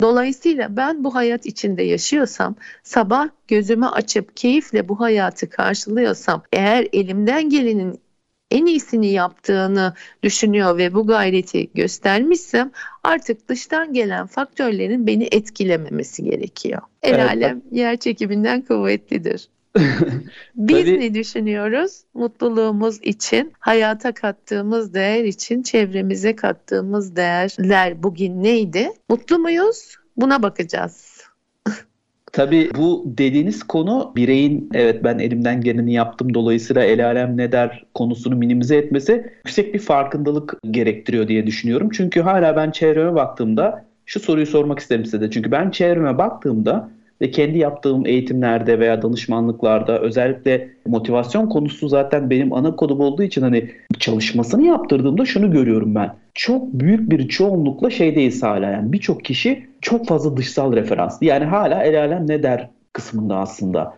Dolayısıyla ben bu hayat içinde yaşıyorsam, sabah gözümü açıp keyifle bu hayatı karşılıyorsam, eğer elimden gelenin en iyisini yaptığını düşünüyor ve bu gayreti göstermişsem artık dıştan gelen faktörlerin beni etkilememesi gerekiyor. El evet. alem yer çekiminden kuvvetlidir. [laughs] Biz Tabii. ne düşünüyoruz? Mutluluğumuz için, hayata kattığımız değer için, çevremize kattığımız değerler bugün neydi? Mutlu muyuz? Buna bakacağız. Tabii bu dediğiniz konu bireyin evet ben elimden geleni yaptım dolayısıyla el alem ne der konusunu minimize etmesi yüksek bir farkındalık gerektiriyor diye düşünüyorum. Çünkü hala ben çevreme baktığımda şu soruyu sormak isterim size de. Çünkü ben çevreme baktığımda ve kendi yaptığım eğitimlerde veya danışmanlıklarda özellikle motivasyon konusu zaten benim ana kodum olduğu için hani çalışmasını yaptırdığımda şunu görüyorum ben. Çok büyük bir çoğunlukla şeydeyiz hala yani birçok kişi çok fazla dışsal referans. Yani hala el alem ne der kısmında aslında.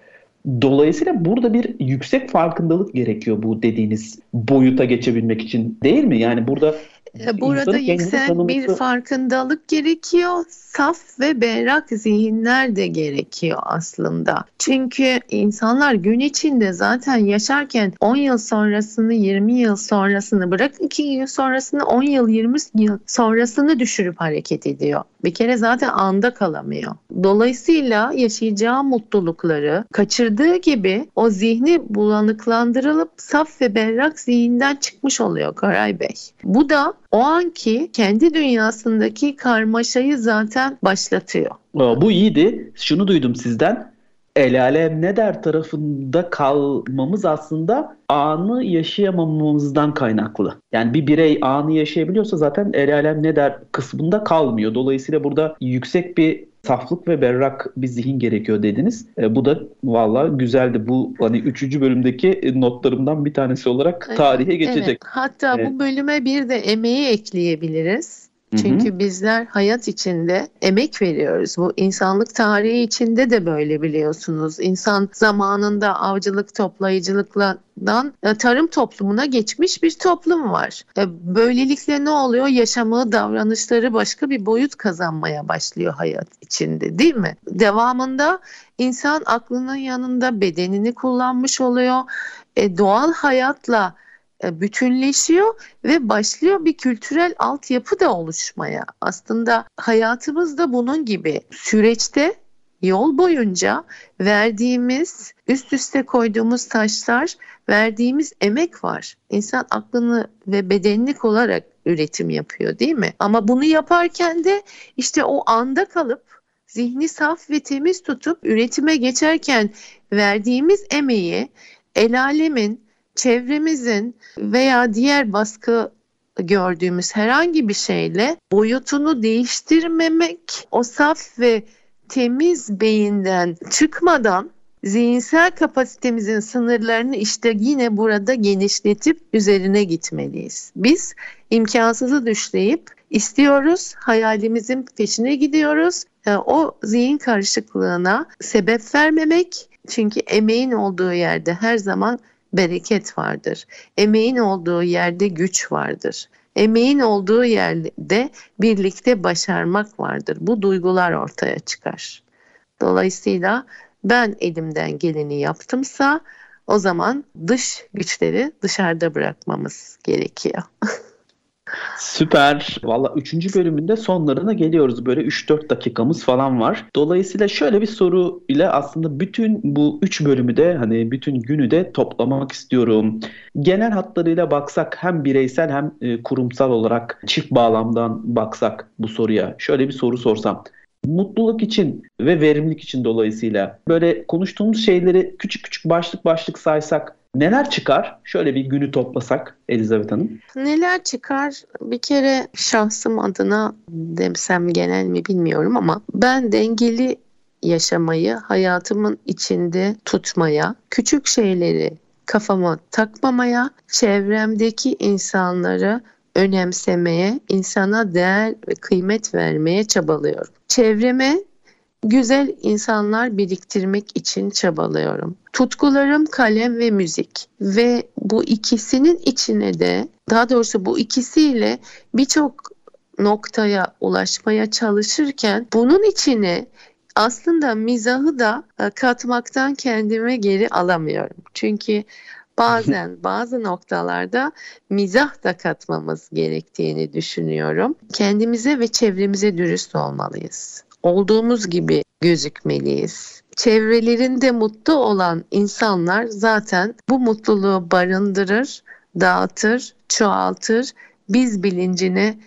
Dolayısıyla burada bir yüksek farkındalık gerekiyor bu dediğiniz boyuta geçebilmek için değil mi? Yani burada e, Burada yüksek bir farkındalık gerekiyor. Saf ve berrak zihinler de gerekiyor aslında. Çünkü insanlar gün içinde zaten yaşarken 10 yıl sonrasını, 20 yıl sonrasını bırak 2 yıl sonrasını, 10 yıl, 20 yıl sonrasını düşürüp hareket ediyor. Bir kere zaten anda kalamıyor. Dolayısıyla yaşayacağı mutlulukları kaçırdığı gibi o zihni bulanıklandırılıp saf ve berrak zihinden çıkmış oluyor Koray Bey. Bu da o anki kendi dünyasındaki karmaşayı zaten başlatıyor. Bu iyiydi. Şunu duydum sizden. El alem ne der tarafında kalmamız aslında anı yaşayamamamızdan kaynaklı. Yani bir birey anı yaşayabiliyorsa zaten el alem ne der kısmında kalmıyor. Dolayısıyla burada yüksek bir saflık ve berrak bir zihin gerekiyor dediniz. E, bu da valla güzeldi. Bu hani üçüncü bölümdeki notlarımdan bir tanesi olarak tarihe geçecek. Evet. Hatta evet. bu bölüme bir de emeği ekleyebiliriz. Çünkü hı hı. bizler hayat içinde emek veriyoruz. Bu insanlık tarihi içinde de böyle biliyorsunuz. İnsan zamanında avcılık toplayıcılıktan e, tarım toplumuna geçmiş bir toplum var. E, böylelikle ne oluyor? Yaşamı, davranışları başka bir boyut kazanmaya başlıyor hayat içinde değil mi? Devamında insan aklının yanında bedenini kullanmış oluyor. E, doğal hayatla bütünleşiyor ve başlıyor bir kültürel altyapı da oluşmaya. Aslında hayatımız da bunun gibi süreçte yol boyunca verdiğimiz, üst üste koyduğumuz taşlar, verdiğimiz emek var. İnsan aklını ve bedenini olarak üretim yapıyor değil mi? Ama bunu yaparken de işte o anda kalıp zihni saf ve temiz tutup üretime geçerken verdiğimiz emeği el alemin çevremizin veya diğer baskı gördüğümüz herhangi bir şeyle boyutunu değiştirmemek, o saf ve temiz beyinden çıkmadan zihinsel kapasitemizin sınırlarını işte yine burada genişletip üzerine gitmeliyiz. Biz imkansızı düşleyip istiyoruz, hayalimizin peşine gidiyoruz. E, o zihin karışıklığına sebep vermemek çünkü emeğin olduğu yerde her zaman bereket vardır. Emeğin olduğu yerde güç vardır. Emeğin olduğu yerde birlikte başarmak vardır. Bu duygular ortaya çıkar. Dolayısıyla ben elimden geleni yaptımsa o zaman dış güçleri dışarıda bırakmamız gerekiyor. [laughs] Süper. Valla 3. bölümünde sonlarına geliyoruz. Böyle 3-4 dakikamız falan var. Dolayısıyla şöyle bir soru ile aslında bütün bu 3 bölümü de hani bütün günü de toplamak istiyorum. Genel hatlarıyla baksak hem bireysel hem e, kurumsal olarak çift bağlamdan baksak bu soruya. Şöyle bir soru sorsam mutluluk için ve verimlilik için dolayısıyla böyle konuştuğumuz şeyleri küçük küçük başlık başlık saysak Neler çıkar? Şöyle bir günü toplasak Elizabeth Hanım. Neler çıkar? Bir kere şahsım adına demsem genel mi bilmiyorum ama ben dengeli yaşamayı hayatımın içinde tutmaya, küçük şeyleri kafama takmamaya, çevremdeki insanları önemsemeye, insana değer ve kıymet vermeye çabalıyorum. Çevreme güzel insanlar biriktirmek için çabalıyorum. Tutkularım kalem ve müzik ve bu ikisinin içine de daha doğrusu bu ikisiyle birçok noktaya ulaşmaya çalışırken bunun içine aslında mizahı da e, katmaktan kendime geri alamıyorum. Çünkü bazen [laughs] bazı noktalarda mizah da katmamız gerektiğini düşünüyorum. Kendimize ve çevremize dürüst olmalıyız. Olduğumuz gibi gözükmeliyiz. Çevrelerinde mutlu olan insanlar zaten bu mutluluğu barındırır, dağıtır, çoğaltır, biz bilincine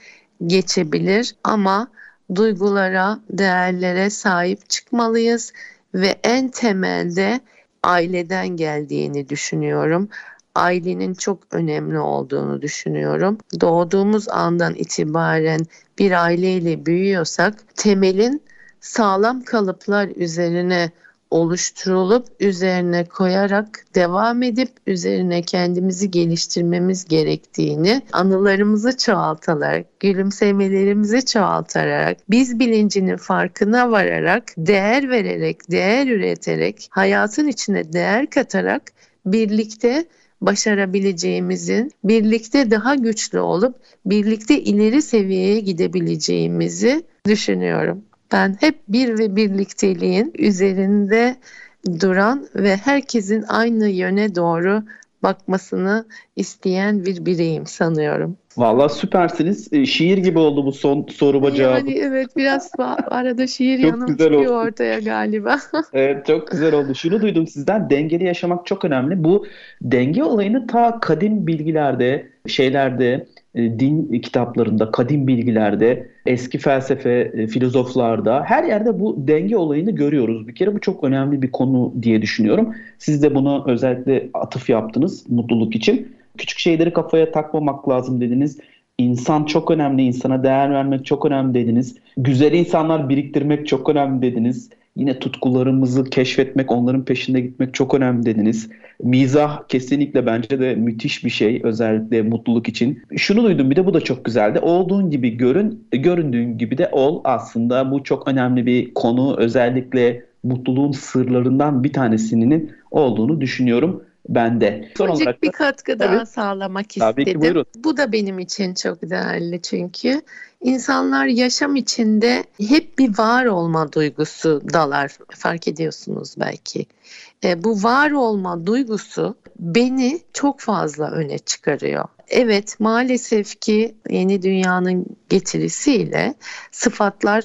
geçebilir ama duygulara, değerlere sahip çıkmalıyız ve en temelde aileden geldiğini düşünüyorum. Ailenin çok önemli olduğunu düşünüyorum. Doğduğumuz andan itibaren bir aileyle büyüyorsak temelin sağlam kalıplar üzerine oluşturulup üzerine koyarak devam edip üzerine kendimizi geliştirmemiz gerektiğini anılarımızı çoğaltarak, gülümsemelerimizi çoğaltarak, biz bilincinin farkına vararak, değer vererek, değer üreterek, hayatın içine değer katarak birlikte başarabileceğimizin, birlikte daha güçlü olup birlikte ileri seviyeye gidebileceğimizi düşünüyorum. Ben hep bir ve birlikteliğin üzerinde duran ve herkesin aynı yöne doğru bakmasını isteyen bir bireyim sanıyorum. Valla süpersiniz. E, şiir gibi oldu bu son soruma cevabı. Yani evet biraz arada şiir [laughs] çok yanım çıkıyor oldu. ortaya galiba. [laughs] evet çok güzel oldu. Şunu duydum sizden dengeli yaşamak çok önemli. Bu denge olayını ta kadim bilgilerde, şeylerde, e, din kitaplarında, kadim bilgilerde, eski felsefe, e, filozoflarda her yerde bu denge olayını görüyoruz. Bir kere bu çok önemli bir konu diye düşünüyorum. Siz de buna özellikle atıf yaptınız mutluluk için. Küçük şeyleri kafaya takmamak lazım dediniz. İnsan çok önemli, insana değer vermek çok önemli dediniz. Güzel insanlar biriktirmek çok önemli dediniz. Yine tutkularımızı keşfetmek, onların peşinde gitmek çok önemli dediniz. Mizah kesinlikle bence de müthiş bir şey özellikle mutluluk için. Şunu duydum bir de bu da çok güzeldi. Olduğun gibi görün, göründüğün gibi de ol aslında. Bu çok önemli bir konu. Özellikle mutluluğun sırlarından bir tanesinin olduğunu düşünüyorum ben de. Son olarak bir katkı daha sağlamak istedim. Tabii ki buyurun. Bu da benim için çok değerli çünkü. İnsanlar yaşam içinde hep bir var olma duygusu dalar. Fark ediyorsunuz belki. E, bu var olma duygusu beni çok fazla öne çıkarıyor. Evet maalesef ki yeni dünyanın getirisiyle sıfatlar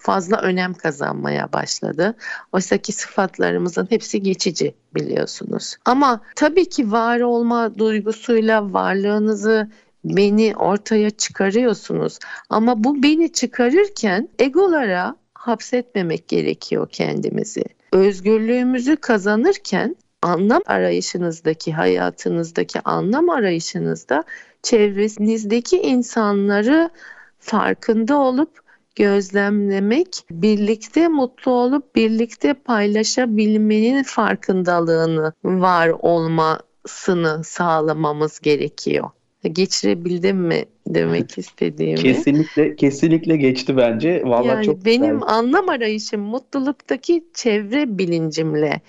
fazla önem kazanmaya başladı. Oysa ki sıfatlarımızın hepsi geçici biliyorsunuz. Ama tabii ki var olma duygusuyla varlığınızı beni ortaya çıkarıyorsunuz. Ama bu beni çıkarırken egolara hapsetmemek gerekiyor kendimizi. Özgürlüğümüzü kazanırken anlam arayışınızdaki, hayatınızdaki anlam arayışınızda çevrenizdeki insanları farkında olup gözlemlemek, birlikte mutlu olup birlikte paylaşabilmenin farkındalığını var olmasını sağlamamız gerekiyor. Geçirebildim mi demek [laughs] istediğimi? kesinlikle kesinlikle geçti bence. Vallahi yani çok benim güzel. anlam arayışım mutluluktaki çevre bilincimle.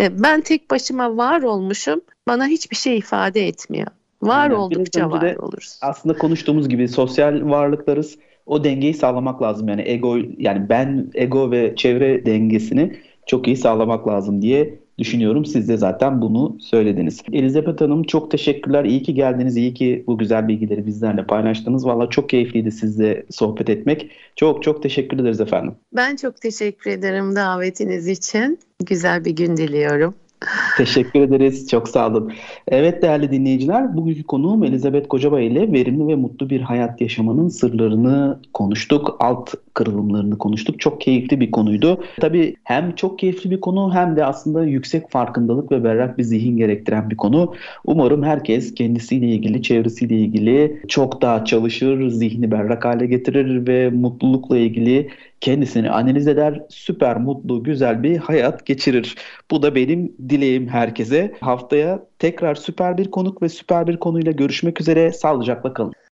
E, ben tek başıma var olmuşum. Bana hiçbir şey ifade etmiyor. Var yani oldukça var oluruz. Aslında konuştuğumuz gibi sosyal varlıklarız o dengeyi sağlamak lazım. Yani ego yani ben ego ve çevre dengesini çok iyi sağlamak lazım diye düşünüyorum. Siz de zaten bunu söylediniz. Elizabeth Hanım çok teşekkürler. İyi ki geldiniz. İyi ki bu güzel bilgileri bizlerle paylaştınız. Valla çok keyifliydi sizle sohbet etmek. Çok çok teşekkür ederiz efendim. Ben çok teşekkür ederim davetiniz için. Güzel bir gün diliyorum. [laughs] Teşekkür ederiz. Çok sağ olun. Evet değerli dinleyiciler, bugünkü konuğum Elizabeth Kocabay ile verimli ve mutlu bir hayat yaşamanın sırlarını konuştuk. Alt kırılımlarını konuştuk. Çok keyifli bir konuydu. Tabii hem çok keyifli bir konu hem de aslında yüksek farkındalık ve berrak bir zihin gerektiren bir konu. Umarım herkes kendisiyle ilgili, çevresiyle ilgili çok daha çalışır, zihni berrak hale getirir ve mutlulukla ilgili kendisini analiz eder, süper mutlu, güzel bir hayat geçirir. Bu da benim dileğim herkese. Haftaya tekrar süper bir konuk ve süper bir konuyla görüşmek üzere. Sağlıcakla kalın.